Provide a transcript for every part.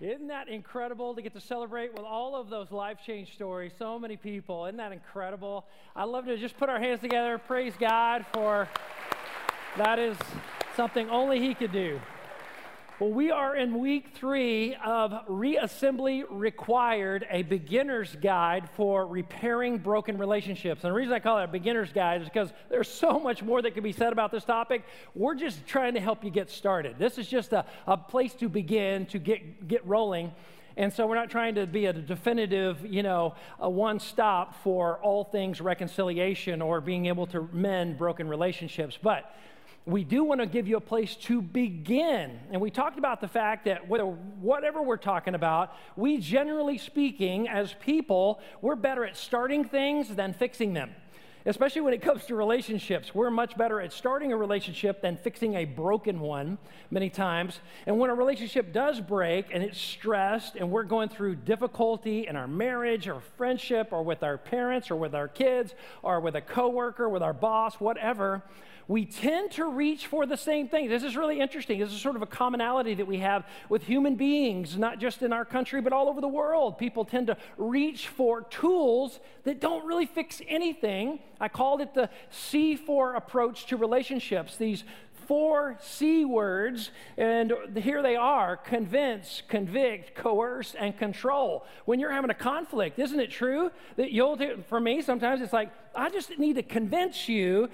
Isn't that incredible to get to celebrate with all of those life change stories? So many people. Isn't that incredible? I'd love to just put our hands together, praise God for that is something only He could do. Well, we are in week three of Reassembly Required, a beginner's guide for repairing broken relationships. And the reason I call it a beginner's guide is because there's so much more that can be said about this topic. We're just trying to help you get started. This is just a, a place to begin to get, get rolling. And so we're not trying to be a definitive, you know, a one stop for all things reconciliation or being able to mend broken relationships. But we do want to give you a place to begin. And we talked about the fact that whatever we're talking about, we generally speaking, as people, we're better at starting things than fixing them. Especially when it comes to relationships, we're much better at starting a relationship than fixing a broken one many times. And when a relationship does break and it's stressed and we're going through difficulty in our marriage or friendship or with our parents or with our kids or with a coworker, with our boss, whatever, we tend to reach for the same thing. This is really interesting. This is sort of a commonality that we have with human beings, not just in our country, but all over the world. People tend to reach for tools that don't really fix anything. I called it the C4 approach to relationships. These four C words, and here they are convince, convict, coerce, and control. When you're having a conflict, isn't it true that you'll, do, for me, sometimes it's like, I just need to convince you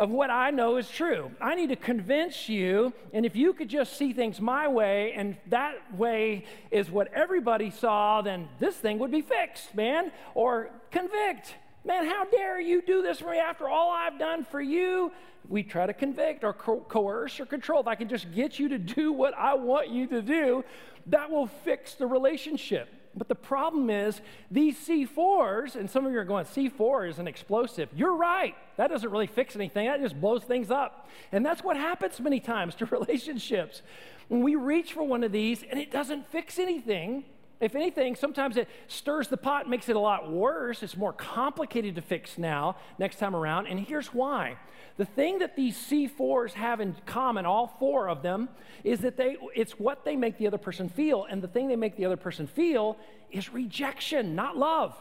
of what I know is true. I need to convince you, and if you could just see things my way, and that way is what everybody saw, then this thing would be fixed, man. Or convict. Man, how dare you do this for me after all I've done for you? We try to convict or co- coerce or control. If I can just get you to do what I want you to do, that will fix the relationship. But the problem is, these C4s, and some of you are going, C4 is an explosive. You're right. That doesn't really fix anything, that just blows things up. And that's what happens many times to relationships. When we reach for one of these and it doesn't fix anything, if anything, sometimes it stirs the pot, makes it a lot worse. It's more complicated to fix now, next time around. And here's why. The thing that these C4s have in common, all four of them, is that they it's what they make the other person feel. And the thing they make the other person feel is rejection, not love.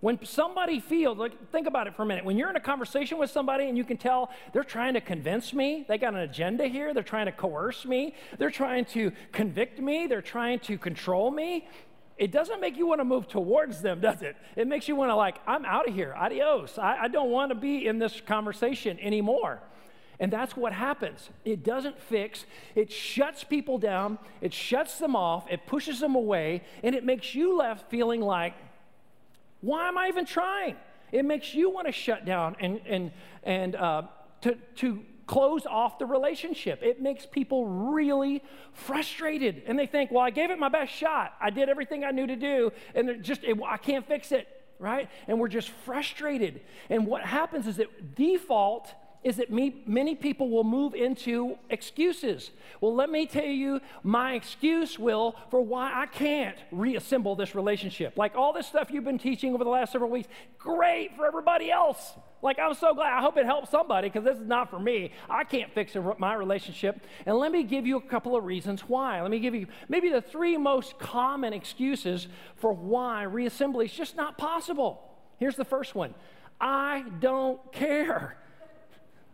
When somebody feels, like, think about it for a minute. When you're in a conversation with somebody and you can tell they're trying to convince me, they got an agenda here, they're trying to coerce me, they're trying to convict me, they're trying to control me, it doesn't make you want to move towards them, does it? It makes you want to, like, I'm out of here. Adios. I, I don't want to be in this conversation anymore. And that's what happens. It doesn't fix, it shuts people down, it shuts them off, it pushes them away, and it makes you left feeling like, why am I even trying? It makes you want to shut down and, and, and uh, to, to close off the relationship. It makes people really frustrated. And they think, well, I gave it my best shot. I did everything I knew to do, and just, it, I can't fix it, right? And we're just frustrated. And what happens is that default is that me, many people will move into excuses. Well, let me tell you my excuse, Will, for why I can't reassemble this relationship. Like all this stuff you've been teaching over the last several weeks, great for everybody else. Like, I'm so glad. I hope it helps somebody because this is not for me. I can't fix my relationship. And let me give you a couple of reasons why. Let me give you maybe the three most common excuses for why reassembly is just not possible. Here's the first one I don't care.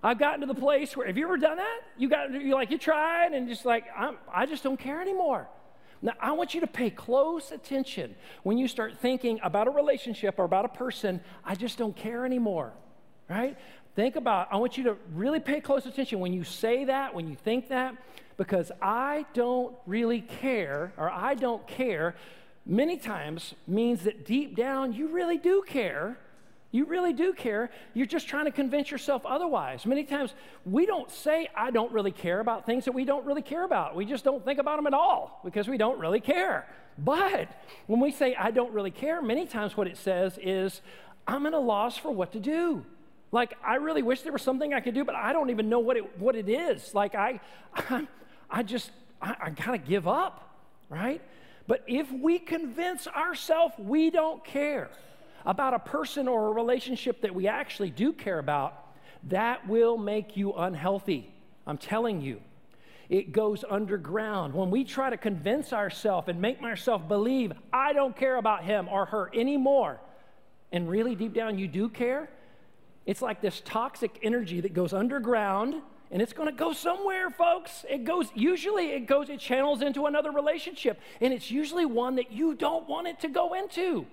I've gotten to the place where, have you ever done that? You got, you like, you tried and just like, I'm, I just don't care anymore. Now, I want you to pay close attention when you start thinking about a relationship or about a person. I just don't care anymore, right? Think about, I want you to really pay close attention when you say that, when you think that, because I don't really care, or I don't care, many times means that deep down you really do care you really do care. You're just trying to convince yourself otherwise. Many times we don't say, I don't really care about things that we don't really care about. We just don't think about them at all because we don't really care. But when we say, I don't really care, many times what it says is, I'm at a loss for what to do. Like, I really wish there was something I could do, but I don't even know what it, what it is. Like, I, I, I just, I, I of give up, right? But if we convince ourselves we don't care about a person or a relationship that we actually do care about, that will make you unhealthy. I'm telling you. It goes underground. When we try to convince ourselves and make ourselves believe, I don't care about him or her anymore, and really deep down you do care, it's like this toxic energy that goes underground and it's going to go somewhere folks. It goes usually it goes it channels into another relationship and it's usually one that you don't want it to go into.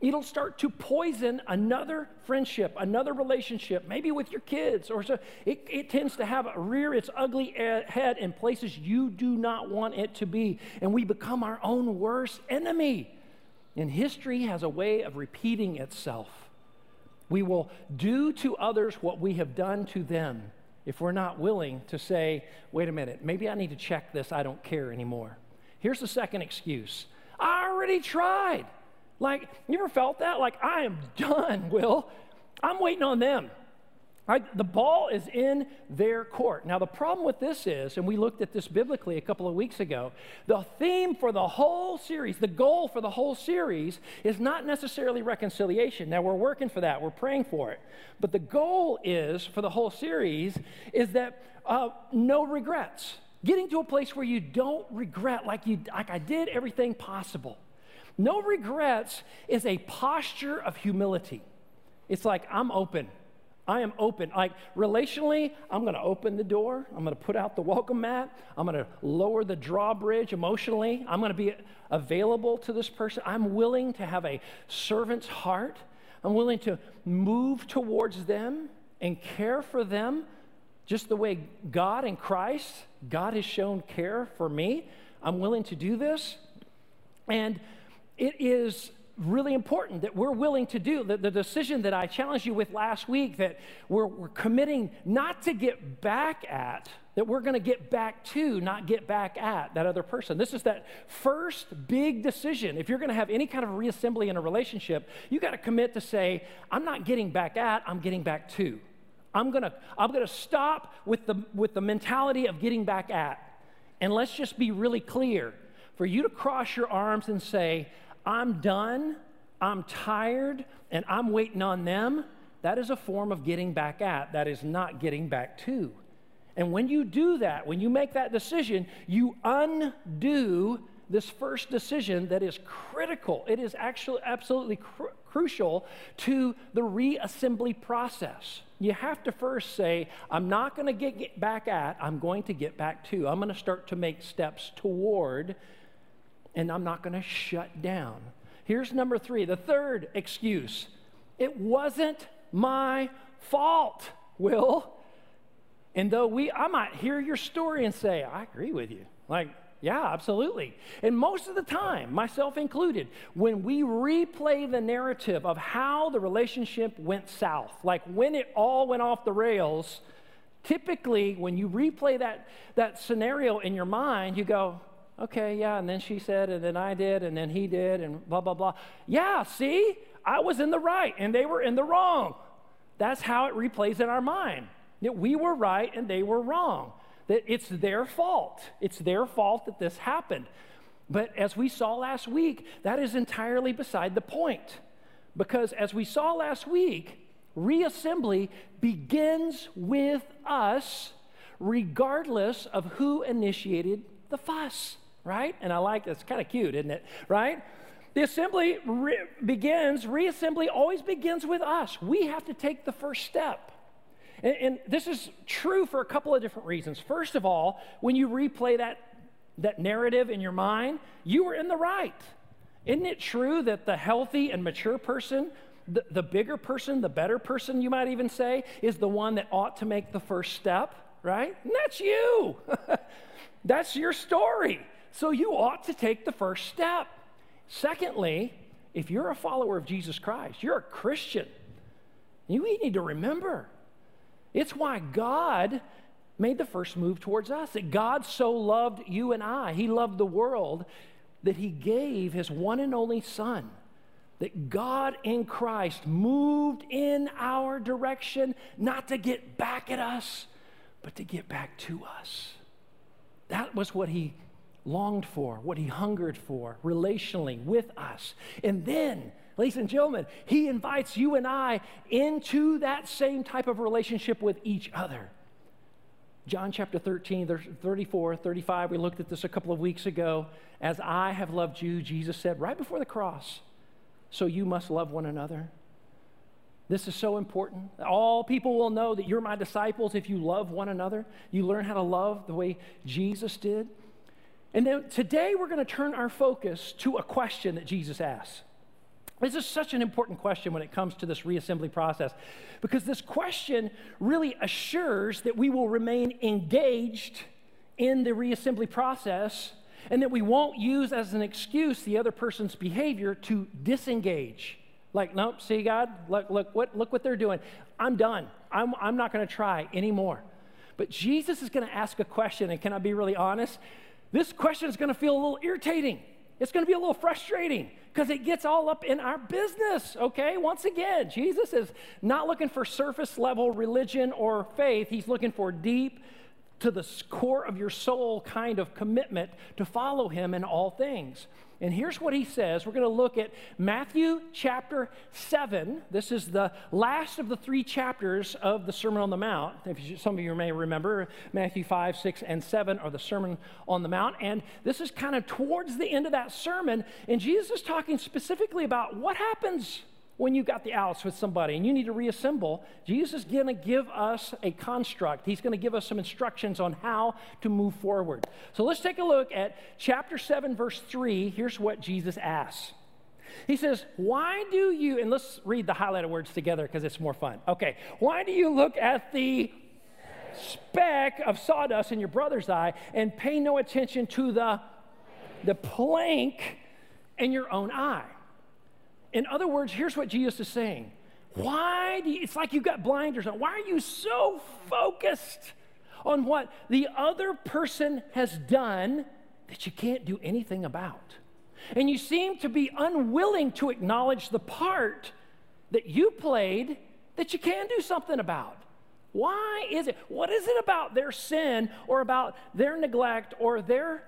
It'll start to poison another friendship another relationship maybe with your kids or so. It, it tends to have rear its ugly head in places you do not want it to be and we become our own worst enemy. And history has a way of repeating itself we will do to others what we have done to them if we're not willing to say, wait a minute, maybe I need to check this, I don't care anymore. Here's the second excuse I already tried. Like, you ever felt that? Like, I am done, Will. I'm waiting on them. Right? The ball is in their court. Now, the problem with this is, and we looked at this biblically a couple of weeks ago, the theme for the whole series, the goal for the whole series, is not necessarily reconciliation. Now, we're working for that, we're praying for it. But the goal is, for the whole series, is that uh, no regrets. Getting to a place where you don't regret like, you, like I did everything possible. No regrets is a posture of humility. It's like, I'm open. I am open. Like relationally, I'm going to open the door. I'm going to put out the welcome mat. I'm going to lower the drawbridge emotionally. I'm going to be available to this person. I'm willing to have a servant's heart. I'm willing to move towards them and care for them just the way God and Christ, God has shown care for me. I'm willing to do this. And it is really important that we're willing to do. The, the decision that I challenged you with last week that we're, we're committing not to get back at, that we're going to get back to, not get back at that other person. This is that first big decision. If you're going to have any kind of reassembly in a relationship, you got to commit to say, I'm not getting back at, I'm getting back to. I'm going to I'm going to stop with the with the mentality of getting back at. And let's just be really clear. For you to cross your arms and say, I'm done, I'm tired, and I'm waiting on them, that is a form of getting back at. That is not getting back to. And when you do that, when you make that decision, you undo this first decision that is critical. It is actually absolutely cr- crucial to the reassembly process. You have to first say, I'm not going to get back at, I'm going to get back to. I'm going to start to make steps toward and I'm not going to shut down. Here's number three the third excuse it wasn't my fault, Will. And though we, I might hear your story and say, I agree with you. Like, yeah, absolutely. And most of the time, myself included, when we replay the narrative of how the relationship went south, like when it all went off the rails, typically when you replay that, that scenario in your mind, you go, okay, yeah, and then she said, and then I did, and then he did, and blah, blah, blah. Yeah, see, I was in the right, and they were in the wrong. That's how it replays in our mind. That we were right and they were wrong. That it's their fault. It's their fault that this happened. But as we saw last week, that is entirely beside the point. Because as we saw last week, reassembly begins with us, regardless of who initiated the fuss right? And I like it's kind of cute, isn't it? Right? The assembly re- begins, reassembly always begins with us. We have to take the first step. And, and, this is true for a couple of different reasons. First of all, when you replay that, that narrative in your mind, you were in the right. Isn't it true that the healthy and mature person, the, the bigger person, the better person, you might even say, is the one that ought to make the first step, right? And that's you. that's your story. So you ought to take the first step. Secondly, if you're a follower of Jesus Christ, you're a Christian, you need to remember it's why God made the first move towards us. That God so loved you and I, He loved the world, that He gave His one and only Son that God in Christ moved in our direction, not to get back at us, but to get back to us. That was what he longed for, what he hungered for relationally with us. And then, ladies and gentlemen, he invites you and I into that same type of relationship with each other. John chapter 13, 34, 35, we looked at this a couple of weeks ago. As I have loved you, Jesus said right before the cross, so you must love one another. This is so important. All people will know that you're my disciples if you love one another. You learn how to love the way Jesus did. And then today we're going to turn our focus to a question that Jesus asks. This is such an important question when it comes to this reassembly process because this question really assures that we will remain engaged in the reassembly process and that we won't use as an excuse the other person's behavior to disengage. Like, nope, see, God, look, look, what, look what they're doing. I'm done. I'm, I'm not going to try anymore. But Jesus is going to ask a question, and can I be really honest? This question is going to feel a little irritating. It's going to be a little frustrating because it gets all up in our business, okay? Once again, Jesus is not looking for surface level religion or faith, he's looking for deep, to the core of your soul kind of commitment to follow him in all things. And here's what he says. We're going to look at Matthew chapter 7. This is the last of the three chapters of the Sermon on the Mount. If some of you may remember, Matthew 5, 6, and 7 are the Sermon on the Mount. And this is kind of towards the end of that sermon. And Jesus is talking specifically about what happens when you got the outs with somebody and you need to reassemble, Jesus is going to give us a construct. He's going to give us some instructions on how to move forward. So let's take a look at chapter 7, verse 3. Here's what Jesus asks. He says, Why do you, and let's read the highlighted words together because it's more fun. Okay, why do you look at the speck of sawdust in your brother's eye and pay no attention to the, the plank in your own eye? In other words, here's what Jesus is saying. Why do you, it's like you've got blinders on. Why are you so focused on what the other person has done that you can't do anything about? And you seem to be unwilling to acknowledge the part that you played that you can do something about. Why is it? What is it about their sin or about their neglect or their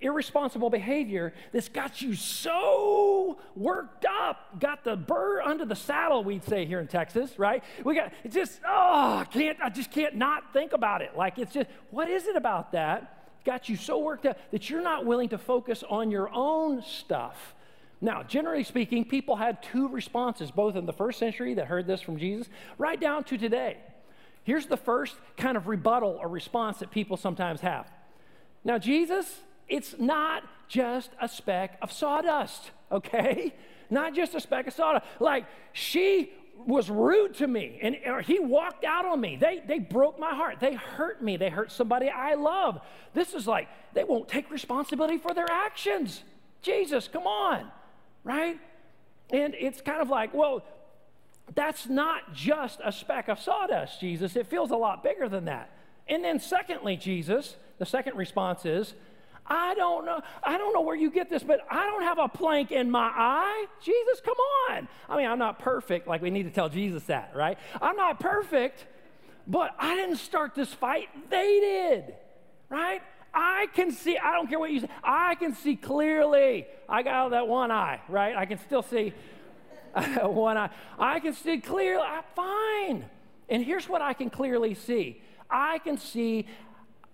irresponsible behavior that's got you so worked up, got the burr under the saddle, we'd say here in Texas, right? We got it just, oh, I can't, I just can't not think about it. Like it's just, what is it about that? Got you so worked up that you're not willing to focus on your own stuff. Now, generally speaking, people had two responses, both in the first century that heard this from Jesus, right down to today. Here's the first kind of rebuttal or response that people sometimes have. Now, Jesus, it's not just a speck of sawdust, okay? Not just a speck of sawdust. Like, she was rude to me and he walked out on me. They, they broke my heart. They hurt me. They hurt somebody I love. This is like, they won't take responsibility for their actions. Jesus, come on, right? And it's kind of like, well, that's not just a speck of sawdust, Jesus. It feels a lot bigger than that. And then, secondly, Jesus, the second response is, I don't know. I don't know where you get this, but I don't have a plank in my eye. Jesus, come on. I mean, I'm not perfect. Like we need to tell Jesus that, right? I'm not perfect, but I didn't start this fight. They did, right? I can see, I don't care what you say, I can see clearly. I got out that one eye, right? I can still see one eye. I can see clearly. I'm fine. And here's what I can clearly see I can see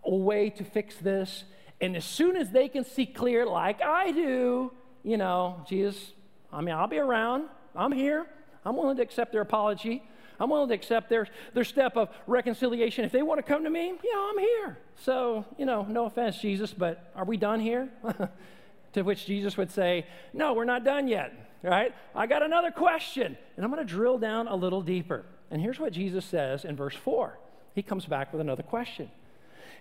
a way to fix this and as soon as they can see clear, like I do, you know, Jesus, I mean, I'll be around. I'm here. I'm willing to accept their apology. I'm willing to accept their, their step of reconciliation. If they want to come to me, yeah, you know, I'm here. So, you know, no offense, Jesus, but are we done here? to which Jesus would say, No, we're not done yet, right? I got another question, and I'm going to drill down a little deeper. And here's what Jesus says in verse 4. He comes back with another question.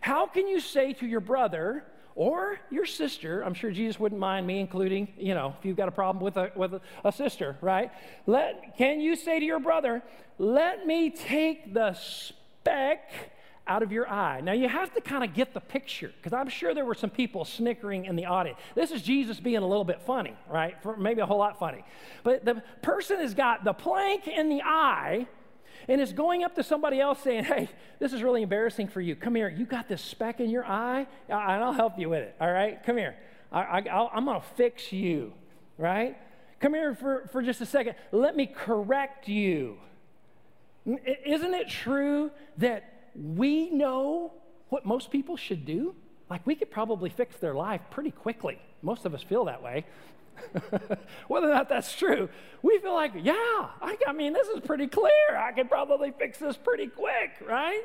How can you say to your brother or your sister, I'm sure Jesus wouldn't mind me including, you know, if you've got a problem with a, with a, a sister, right? Let, can you say to your brother, let me take the speck out of your eye. Now, you have to kind of get the picture because I'm sure there were some people snickering in the audience. This is Jesus being a little bit funny, right? For maybe a whole lot funny. But the person has got the plank in the eye and is going up to somebody else saying, Hey, this is really embarrassing for you. Come here. You got this speck in your eye, and I'll help you with it. All right? Come here. I, am going to fix you, right? Come here for, for just a second. Let me correct you. Isn't it true that we know what most people should do? Like, we could probably fix their life pretty quickly. Most of us feel that way. Whether or not that's true, we feel like, yeah, I, I mean, this is pretty clear. I could probably fix this pretty quick, right?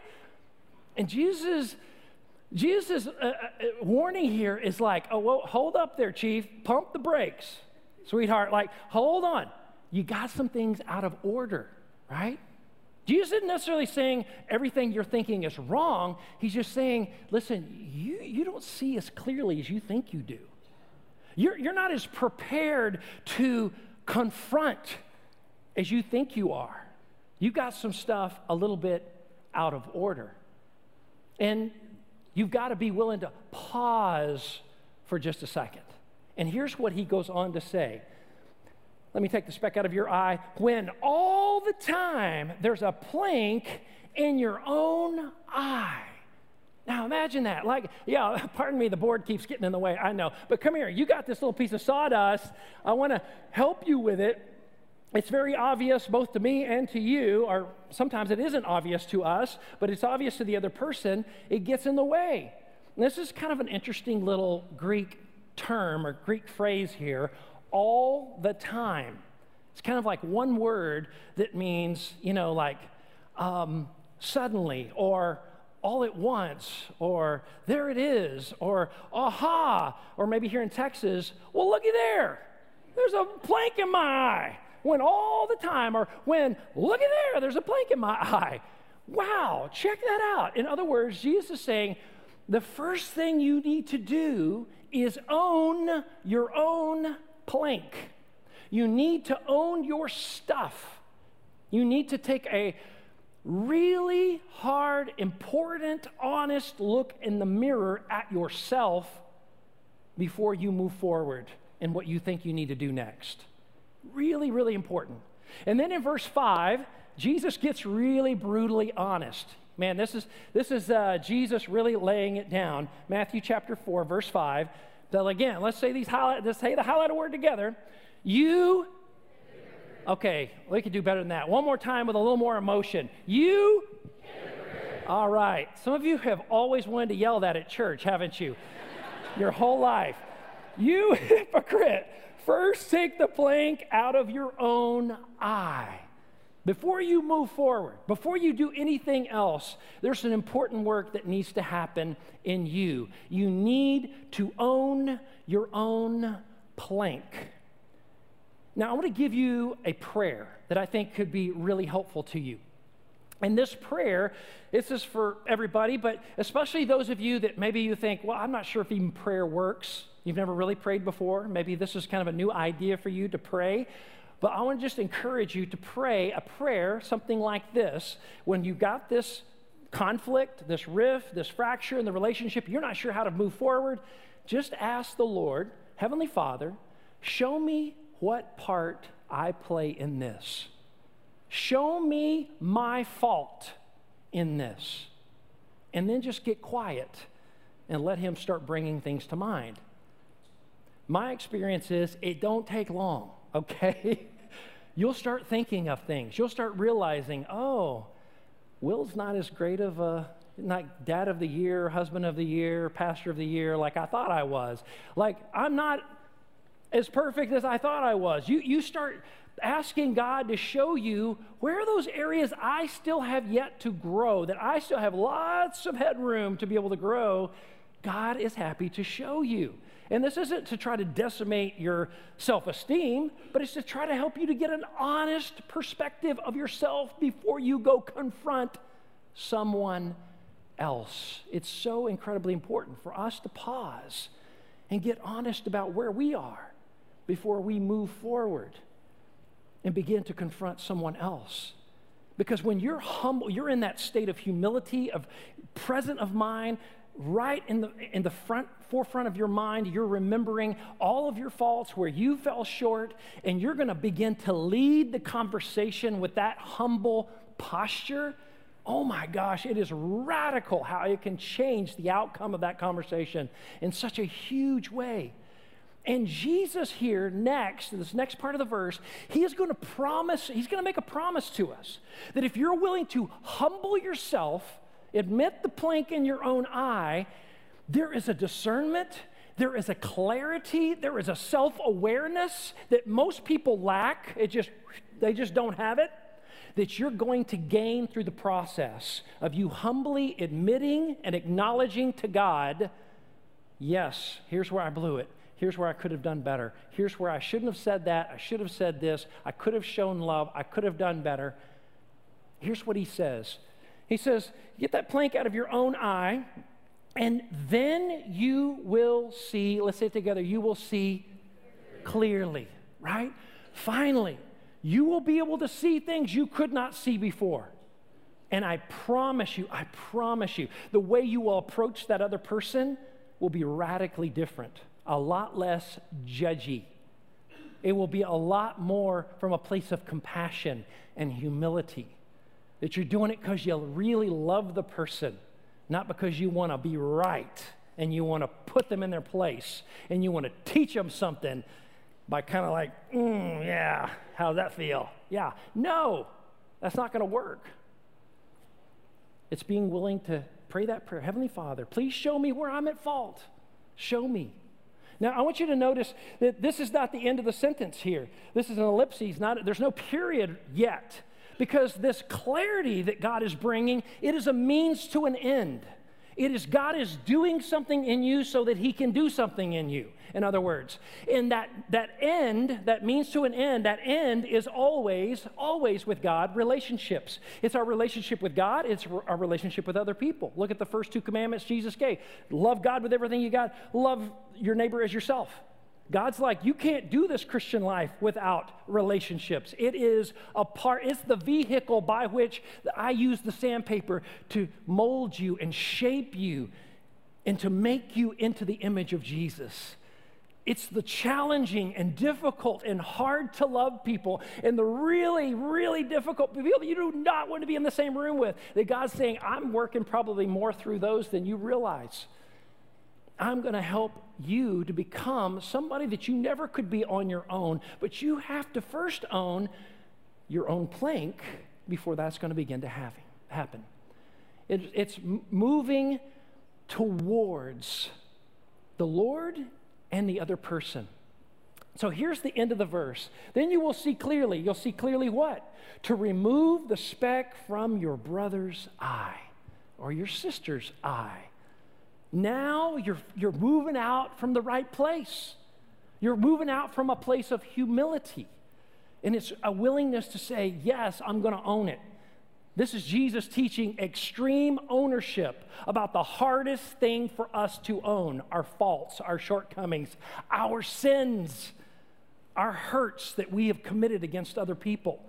And Jesus, Jesus' uh, uh, warning here is like, oh, well, hold up there, chief. Pump the brakes, sweetheart. Like, hold on. You got some things out of order, right? Jesus isn't necessarily saying everything you're thinking is wrong. He's just saying, listen, you, you don't see as clearly as you think you do. You're, you're not as prepared to confront as you think you are. You got some stuff a little bit out of order. And you've got to be willing to pause for just a second. And here's what he goes on to say let me take the speck out of your eye. When all the time there's a plank in your own eye. Imagine that. Like, yeah, pardon me, the board keeps getting in the way. I know. But come here. You got this little piece of sawdust. I want to help you with it. It's very obvious both to me and to you, or sometimes it isn't obvious to us, but it's obvious to the other person. It gets in the way. And this is kind of an interesting little Greek term or Greek phrase here all the time. It's kind of like one word that means, you know, like um, suddenly or all at once or there it is or aha or maybe here in Texas, well, looky there. There's a plank in my eye. When all the time or when looky there, there's a plank in my eye. Wow, check that out. In other words, Jesus is saying the first thing you need to do is own your own plank. You need to own your stuff. You need to take a really hard, important, honest look in the mirror at yourself before you move forward in what you think you need to do next. Really, really important. And then in verse 5, Jesus gets really brutally honest. Man, this is, this is uh, Jesus really laying it down. Matthew chapter 4, verse 5. So again, let's say these highlight, let's say the highlighted word together. You, okay, we could do better than that. One more time with a little more emotion. You, all right. Some of you have always wanted to yell that at church, haven't you? your whole life. You hypocrite, first take the plank out of your own eye. Before you move forward, before you do anything else, there's an important work that needs to happen in you. You need to own your own plank. Now, I want to give you a prayer that I think could be really helpful to you. And this prayer, this is for everybody, but especially those of you that maybe you think, well, I'm not sure if even prayer works. You've never really prayed before. Maybe this is kind of a new idea for you to pray. But I want to just encourage you to pray a prayer, something like this. When you got this conflict, this rift, this fracture in the relationship, you're not sure how to move forward, just ask the Lord, Heavenly Father, show me what part I play in this. Show me my fault in this. And then just get quiet and let Him start bringing things to mind. My experience is it don't take long okay? You'll start thinking of things. You'll start realizing, oh, Will's not as great of a not dad of the year, husband of the year, pastor of the year like I thought I was. Like I'm not as perfect as I thought I was. You you start asking God to show you where are those areas I still have yet to grow, that I still have lots of headroom to be able to grow. God is happy to show you. And this isn't to try to decimate your self esteem, but it's to try to help you to get an honest perspective of yourself before you go confront someone else. It's so incredibly important for us to pause and get honest about where we are before we move forward and begin to confront someone else. Because when you're humble, you're in that state of humility, of present of mind, right in the, in the front forefront of your mind, you're remembering all of your faults where you fell short, and you're going to begin to lead the conversation with that humble posture. Oh my gosh, it is radical how it can change the outcome of that conversation in such a huge way. And Jesus here, next, in this next part of the verse, he is going to promise, he's going to make a promise to us that if you're willing to humble yourself, admit the plank in your own eye, there is a discernment, there is a clarity, there is a self awareness that most people lack. It just, they just don't have it. That you're going to gain through the process of you humbly admitting and acknowledging to God, yes, here's where I blew it. Here's where I could have done better. Here's where I shouldn't have said that. I should have said this. I could have shown love. I could have done better. Here's what he says He says, Get that plank out of your own eye, and then you will see, let's say it together, you will see clearly, right? Finally, you will be able to see things you could not see before. And I promise you, I promise you, the way you will approach that other person will be radically different a lot less judgy. It will be a lot more from a place of compassion and humility. That you're doing it because you really love the person, not because you want to be right and you want to put them in their place and you want to teach them something by kind of like, mm, yeah, how's that feel? Yeah. No, that's not going to work. It's being willing to pray that prayer Heavenly Father, please show me where I'm at fault. Show me. Now, I want you to notice that this is not the end of the sentence here. This is an ellipsis, not, there's no period yet. Because this clarity that God is bringing, it is a means to an end. It is God is doing something in you so that He can do something in you. In other words, in that, that end, that means to an end, that end is always, always with God, relationships. It's our relationship with God, it's our relationship with other people. Look at the first two commandments Jesus gave love God with everything you got, love your neighbor as yourself. God's like, you can't do this Christian life without relationships. It is a part, it's the vehicle by which I use the sandpaper to mold you and shape you and to make you into the image of Jesus. It's the challenging and difficult and hard to love people and the really, really difficult people that you do not want to be in the same room with. That God's saying, I'm working probably more through those than you realize. I'm going to help you to become somebody that you never could be on your own, but you have to first own your own plank before that's going to begin to have, happen. It, it's moving towards the Lord and the other person. So here's the end of the verse. Then you will see clearly. You'll see clearly what? To remove the speck from your brother's eye or your sister's eye. Now you're, you're moving out from the right place. You're moving out from a place of humility. And it's a willingness to say, Yes, I'm going to own it. This is Jesus teaching extreme ownership about the hardest thing for us to own our faults, our shortcomings, our sins, our hurts that we have committed against other people.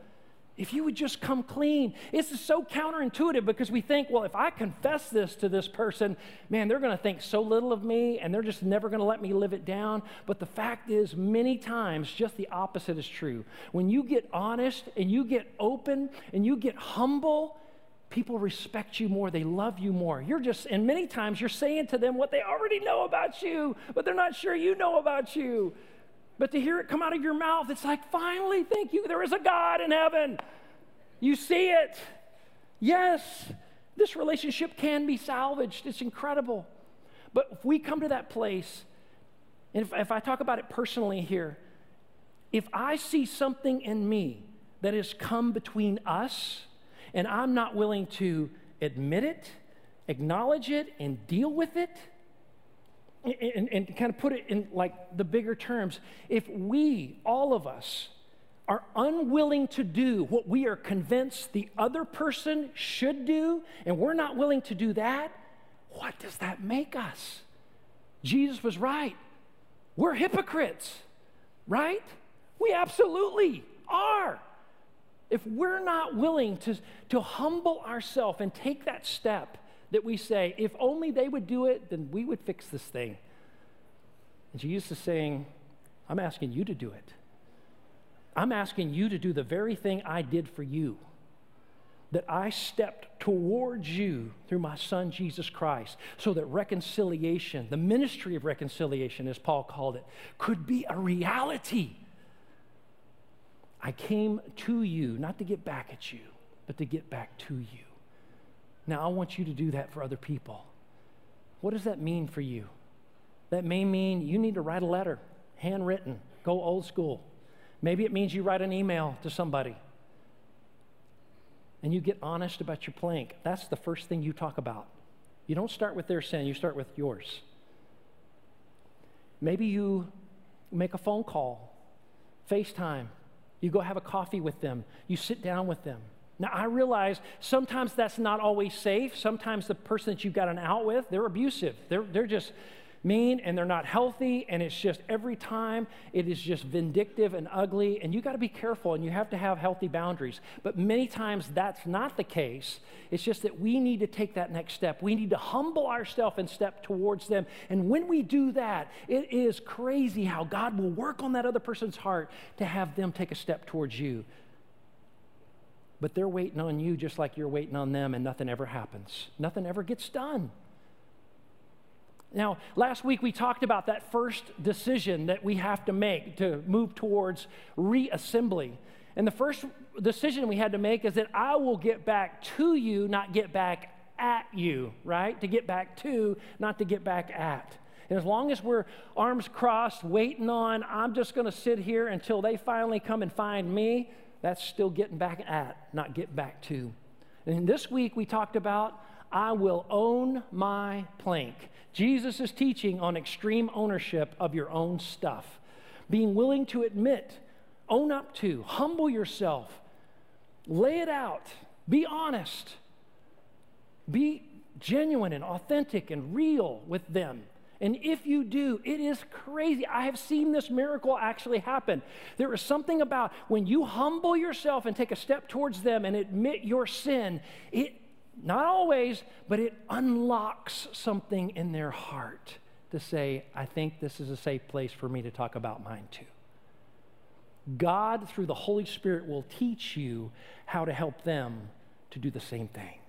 If you would just come clean. This is so counterintuitive because we think, well, if I confess this to this person, man, they're going to think so little of me and they're just never going to let me live it down. But the fact is, many times, just the opposite is true. When you get honest and you get open and you get humble, people respect you more. They love you more. You're just, and many times you're saying to them what they already know about you, but they're not sure you know about you. But to hear it come out of your mouth, it's like, finally, thank you, there is a God in heaven. You see it. Yes, this relationship can be salvaged. It's incredible. But if we come to that place, and if, if I talk about it personally here, if I see something in me that has come between us, and I'm not willing to admit it, acknowledge it, and deal with it, and, and, kind of put it in like the bigger terms, if we, all of us, are unwilling to do what we are convinced the other person should do, and we're not willing to do that, what does that make us? Jesus was right. We're hypocrites, right? We absolutely are. if we're not willing to, to humble ourselves and take that step that we say, if only they would do it, then we would fix this thing. And Jesus is saying, I'm asking you to do it. I'm asking you to do the very thing I did for you. That I stepped towards you through my son Jesus Christ, so that reconciliation, the ministry of reconciliation, as Paul called it, could be a reality. I came to you, not to get back at you, but to get back to you. Now, I want you to do that for other people. What does that mean for you? That may mean you need to write a letter, handwritten, go old school. Maybe it means you write an email to somebody and you get honest about your plank. That's the first thing you talk about. You don't start with their sin, you start with yours. Maybe you make a phone call, FaceTime, you go have a coffee with them, you sit down with them. Now, I realize sometimes that's not always safe. Sometimes the person that you've got an out with, they're abusive. They're, they're just mean and they're not healthy. And it's just every time it is just vindictive and ugly. And you got to be careful and you have to have healthy boundaries. But many times that's not the case. It's just that we need to take that next step. We need to humble ourselves and step towards them. And when we do that it is crazy how god will work on that other person's heart to have them take a step towards you but they're waiting on you just like you're waiting on them and nothing ever happens nothing ever gets done now, last week we talked about that first decision that we have to make to move towards reassembly. And the first decision we had to make is that I will get back to you, not get back at you, right? To get back to, not to get back at. And as long as we're arms crossed, waiting on, I'm just going to sit here until they finally come and find me, that's still getting back at, not get back to. And this week we talked about, I will own my plank. Jesus is teaching on extreme ownership of your own stuff, being willing to admit, own up to, humble yourself, lay it out, be honest, be genuine and authentic and real with them. And if you do, it is crazy. I have seen this miracle actually happen. There is something about when you humble yourself and take a step towards them and admit your sin, it not always, but it unlocks something in their heart to say, I think this is a safe place for me to talk about mine too. God, through the Holy Spirit, will teach you how to help them to do the same thing.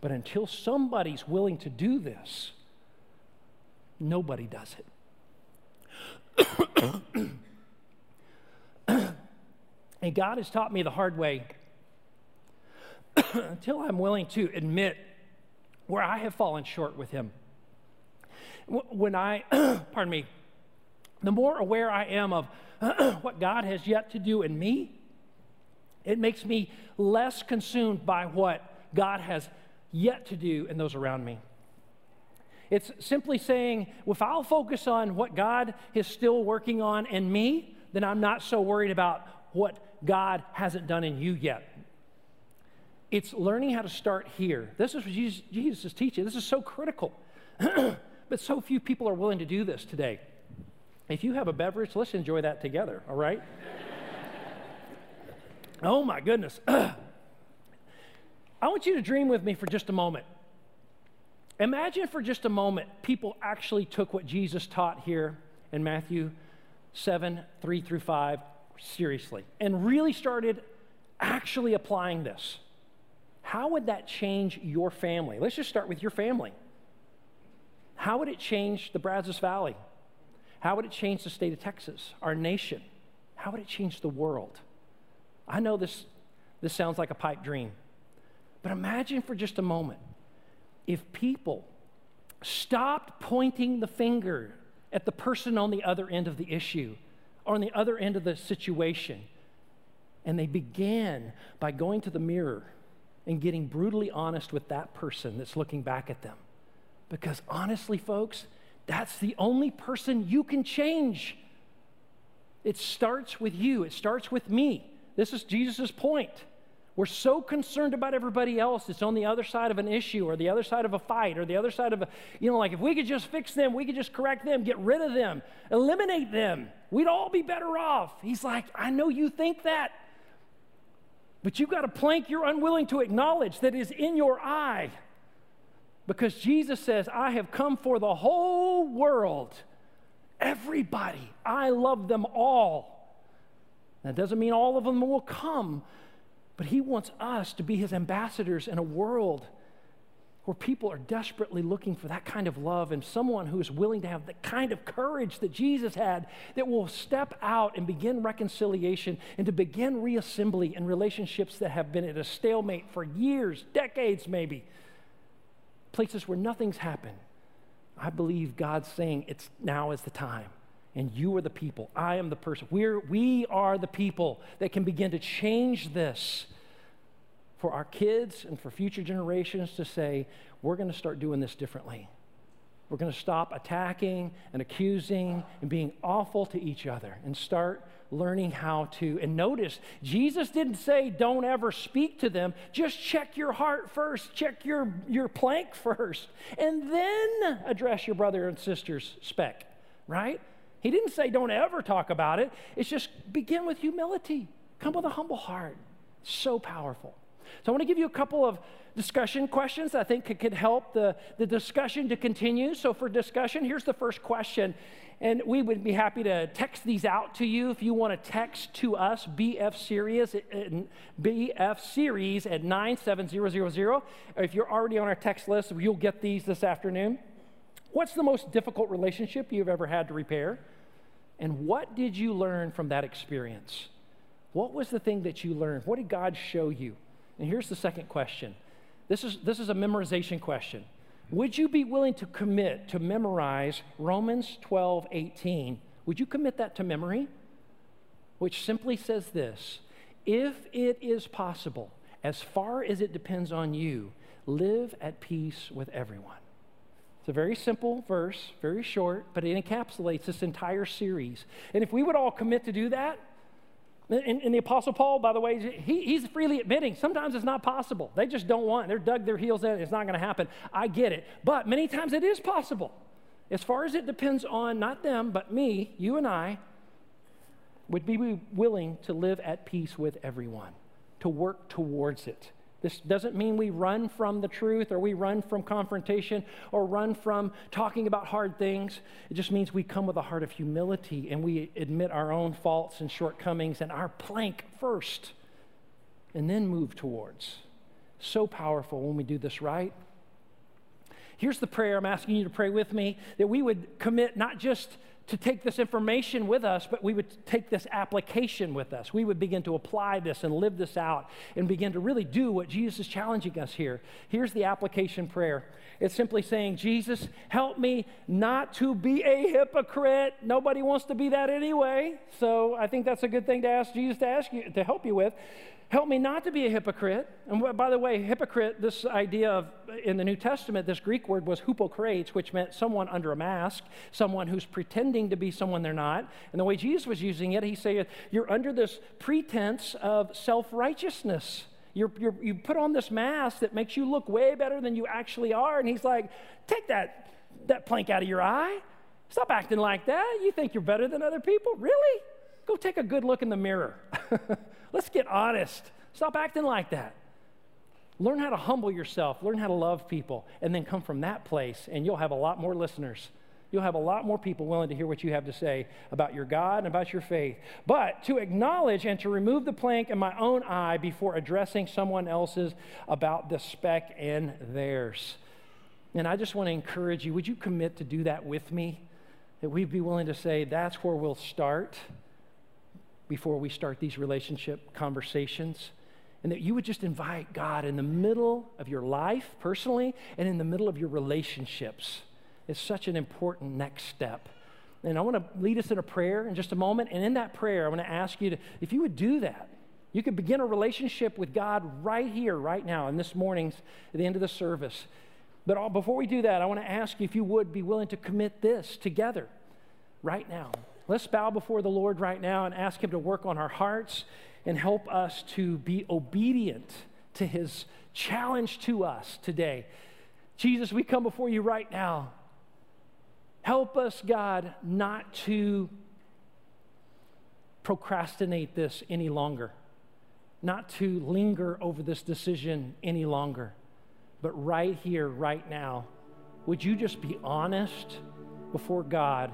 But until somebody's willing to do this, nobody does it. and God has taught me the hard way until I'm willing to admit where I have fallen short with Him. When I, pardon me, the more aware I am of what God has yet to do in me, it makes me less consumed by what God has yet to do in those around me. It's simply saying, if I'll focus on what God is still working on in me, then I'm not so worried about what God hasn't done in you yet. It's learning how to start here. This is what Jesus, Jesus is teaching. This is so critical. but so few people are willing to do this today. If you have a beverage, let's enjoy that together, all right? oh my goodness. I want you to dream with me for just a moment. Imagine for just a moment people actually took what Jesus taught here in Matthew 7 3 through 5 seriously and really started actually applying this. How would that change your family? Let's just start with your family. How would it change the Brazos Valley? How would it change the state of Texas, our nation? How would it change the world? I know this, this sounds like a pipe dream, but imagine for just a moment if people stopped pointing the finger at the person on the other end of the issue or on the other end of the situation, and they began by going to the mirror and getting brutally honest with that person that's looking back at them. Because honestly, folks, that's the only person you can change. It starts with you, it starts with me. This is Jesus' point. We're so concerned about everybody else that's on the other side of an issue or the other side of a fight or the other side of a, you know, like if we could just fix them, we could just correct them, get rid of them, eliminate them, we'd all be better off. He's like, I know you think that, But you've got a plank you're unwilling to acknowledge that is in your eye. Because Jesus says, I have come for the whole world. Everybody. I love them all. That doesn't mean all of them will come, but He wants us to be His ambassadors in a world where people are desperately looking for that kind of love and someone who is willing to have the kind of courage that Jesus had that will step out and begin reconciliation and to begin reassembly in relationships that have been at a stalemate for years, decades maybe, places where nothing's happened. I believe God's saying it's now is the time. And you are the people. I am the person. We're, we are the people that can begin to change this for our kids and for future generations to say, we're going to start doing this differently. We're going to stop attacking and accusing and being awful to each other and start learning how to. And notice, Jesus didn't say, don't ever speak to them. Just check your heart first, check your, your plank first, and then address your brother and sister's speck, right? He didn't say, don't ever talk about it. It's just begin with humility, come with a humble heart. So powerful. So I want to give you a couple of discussion questions I think could, help the, the discussion to continue. So for discussion, here's the first question. And we would be happy to text these out to you if you want to text to us BF series BF series at 97000. Or if you're already on our text list, you'll get these this afternoon. What's the most difficult relationship you've ever had to repair? And what did you learn from that experience? What was the thing that you learned? What did God show you? And here's the second question this is, this is a memorization question. Would you be willing to commit to memorize Romans 12, 18? Would you commit that to memory? Which simply says this If it is possible, as far as it depends on you, live at peace with everyone. A very simple verse, very short, but it encapsulates this entire series. And if we would all commit to do that, and, and, the Apostle Paul, by the way, he, he's freely admitting sometimes it's not possible. They just don't want. They're dug their heels in. It's not going to happen. I get it. But many times it is possible. As far as it depends on not them, but me, you and I, would be willing to live at peace with everyone, to work towards it. This doesn't mean we run from the truth or we run from confrontation or run from talking about hard things. It just means we come with a heart of humility and we admit our own faults and shortcomings and our plank first and then move towards. So powerful when we do this right. Here's the prayer I'm asking you to pray with me that we would commit not just to take this information with us, but we would take this application with us. We would begin to apply this and live this out and begin to really do what Jesus is challenging us here. Here's the application prayer it's simply saying, Jesus, help me not to be a hypocrite. Nobody wants to be that anyway. So I think that's a good thing to ask Jesus to ask you to help you with. Help me not to be a hypocrite. And by the way, hypocrite, this idea of in the New Testament, this Greek word was hypocrites, which meant someone under a mask, someone who's pretending to be someone they're not. And the way Jesus was using it, he said, You're under this pretense of self righteousness. You're, you're, you put on this mask that makes you look way better than you actually are. And he's like, Take that, that plank out of your eye. Stop acting like that. You think you're better than other people? Really? Go take a good look in the mirror. Let's get honest. Stop acting like that. Learn how to humble yourself, learn how to love people, and then come from that place, and you'll have a lot more listeners. You'll have a lot more people willing to hear what you have to say about your God and about your faith. But to acknowledge and to remove the plank in my own eye before addressing someone else's about the speck in theirs. And I just want to encourage you would you commit to do that with me? That we'd be willing to say, that's where we'll start before we start these relationship conversations. And that you would just invite God in the middle of your life personally and in the middle of your relationships. It's such an important next step. And I want to lead us in a prayer in just a moment. And in that prayer, I want to ask you to, if you would do that, you could begin a relationship with God right here, right now, in this morning's, at the end of the service. But all, before we do that, I want to ask you if you would be willing to commit this together right now. Let's bow before the Lord right now and ask Him to work on our hearts and help us to be obedient to His challenge to us today. Jesus, we come before you right now. Help us, God, not to procrastinate this any longer. not to linger over this decision any longer, but right here, right now, would you just be honest before God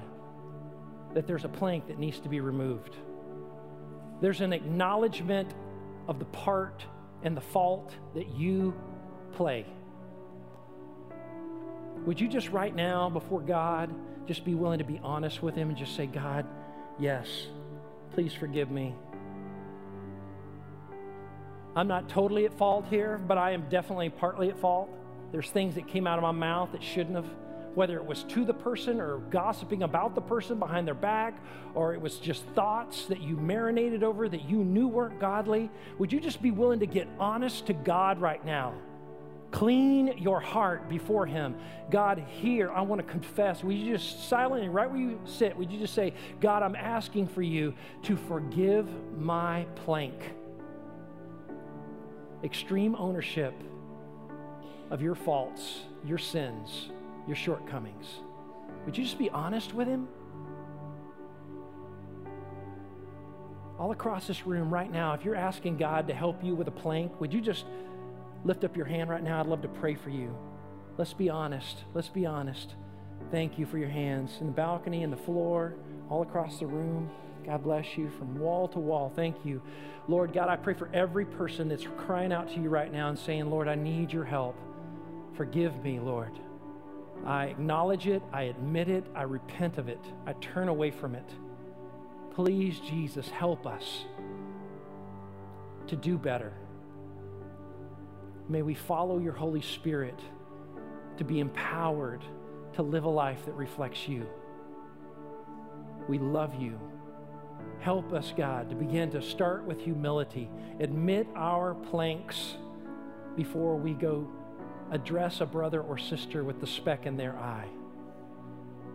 that there's a plank that needs to be removed? There's an acknowledgement of the part and the fault that you play. Would you just right now, before God, just be willing to be honest with Him and just say, God, yes, please forgive me. I'm not totally at fault here, but I am definitely partly at fault. There's things that came out of my mouth that shouldn't have, whether it was to the person or gossiping about the person behind their back, or it was just thoughts that you marinated over that you knew weren't godly. Would you just be willing to get honest to God right now? Clean your heart before Him. God, here, I want to confess. Would you just silently, right where you sit, would you just say, God, I'm asking for you to forgive my plank? extreme ownership of your faults, your sins, your shortcomings. Would you just be honest with Him? All across this room right now, if you're asking God to help you with a plank, would you just lift up your hand right now? I'd love to pray for you. Let's be honest. Let's be honest. Thank you for your hands in the balcony, in the floor, all across the room. God bless you from wall to wall. Thank you. Lord God, I pray for every person that's crying out to you right now and saying, Lord, I need your help. Forgive me, Lord. I acknowledge it, I admit it, I repent of it, I turn away from it. Please, Jesus, help us to do better. May we follow your Holy Spirit to be empowered to live a life that reflects you. We love you. Help us, God, to begin to start with humility. Admit our planks before we go address a brother or sister with the speck in their eye.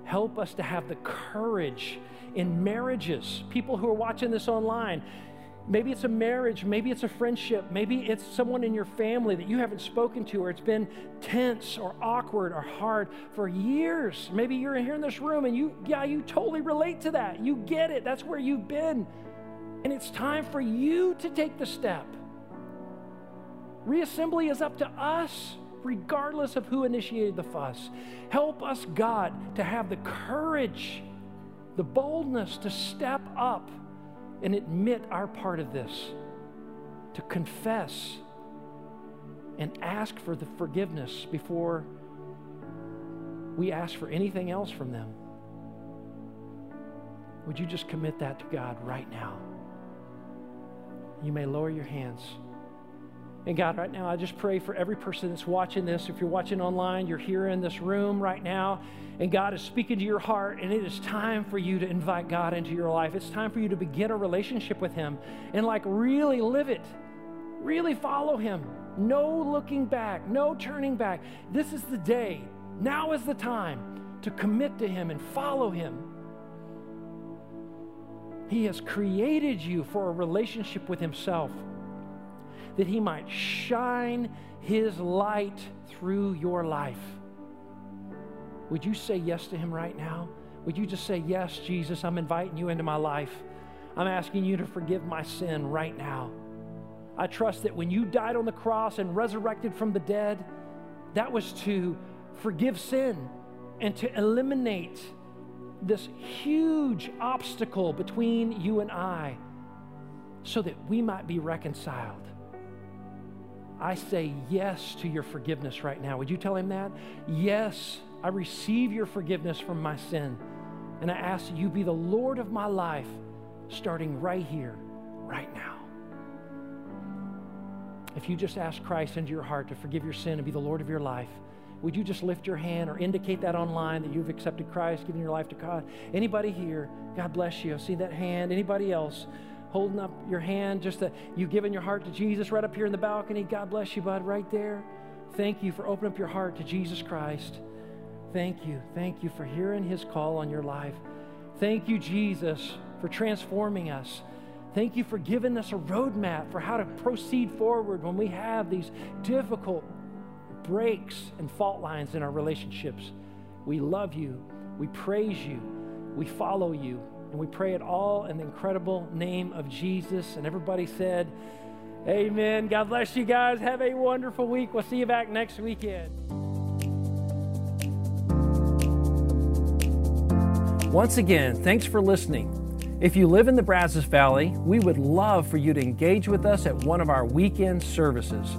Help us to have the courage in marriages. People who are watching this online, Maybe it's a marriage, maybe it's a friendship, maybe it's someone in your family that you haven't spoken to, or it's been tense or awkward or hard for years. Maybe you're here in this room and you, yeah, you totally relate to that. You get it. That's where you've been. And it's time for you to take the step. Reassembly is up to us, regardless of who initiated the fuss. Help us, God, to have the courage, the boldness to step up and admit our part of this, to confess and ask for the forgiveness before we ask for anything else from them. Would you just commit that to God right now? You may lower your hands. And God, right now, I just pray for every person that's watching this. If you're watching online, you're here in this room right now, and God is speaking to your heart, and it is time for you to invite God into your life. It's time for you to begin a relationship with Him and, like, really live it, really follow Him. No looking back, no turning back. This is the day. Now is the time to commit to Him and follow Him. He has created you for a relationship with Himself that he might shine his light through your life. Would you say yes to him right now? Would you just say, Yes, Jesus, I'm inviting you into my life. I'm asking you to forgive my sin right now. I trust that when you died on the cross and resurrected from the dead, that was to forgive sin and to eliminate this huge obstacle between you and I so that we might be reconciled. I say yes to your forgiveness right now. Would you tell him that? Yes, I receive your forgiveness from my sin. And I ask that you be the Lord of my life, starting right here, right now. If you just ask Christ into your heart to forgive your sin and be the Lord of your life, would you just lift your hand or indicate that online that you've accepted Christ, given your life to God? Anybody here? God bless you. I see that hand. Anybody else? Holding up your hand, just that you've given your heart to Jesus right up here in the balcony. God bless you, bud, right there. Thank you for opening up your heart to Jesus Christ. Thank you. Thank you for hearing his call on your life. Thank you, Jesus, for transforming us. Thank you for giving us a roadmap for how to proceed forward when we have these difficult breaks and fault lines in our relationships. We love you. We praise you. We follow you. And we pray it all in the incredible name of Jesus. And everybody said, Amen. God bless you guys. Have a wonderful week. We'll see you back next weekend. Once again, thanks for listening. If you live in the Brazos Valley, we would love for you to engage with us at one of our weekend services.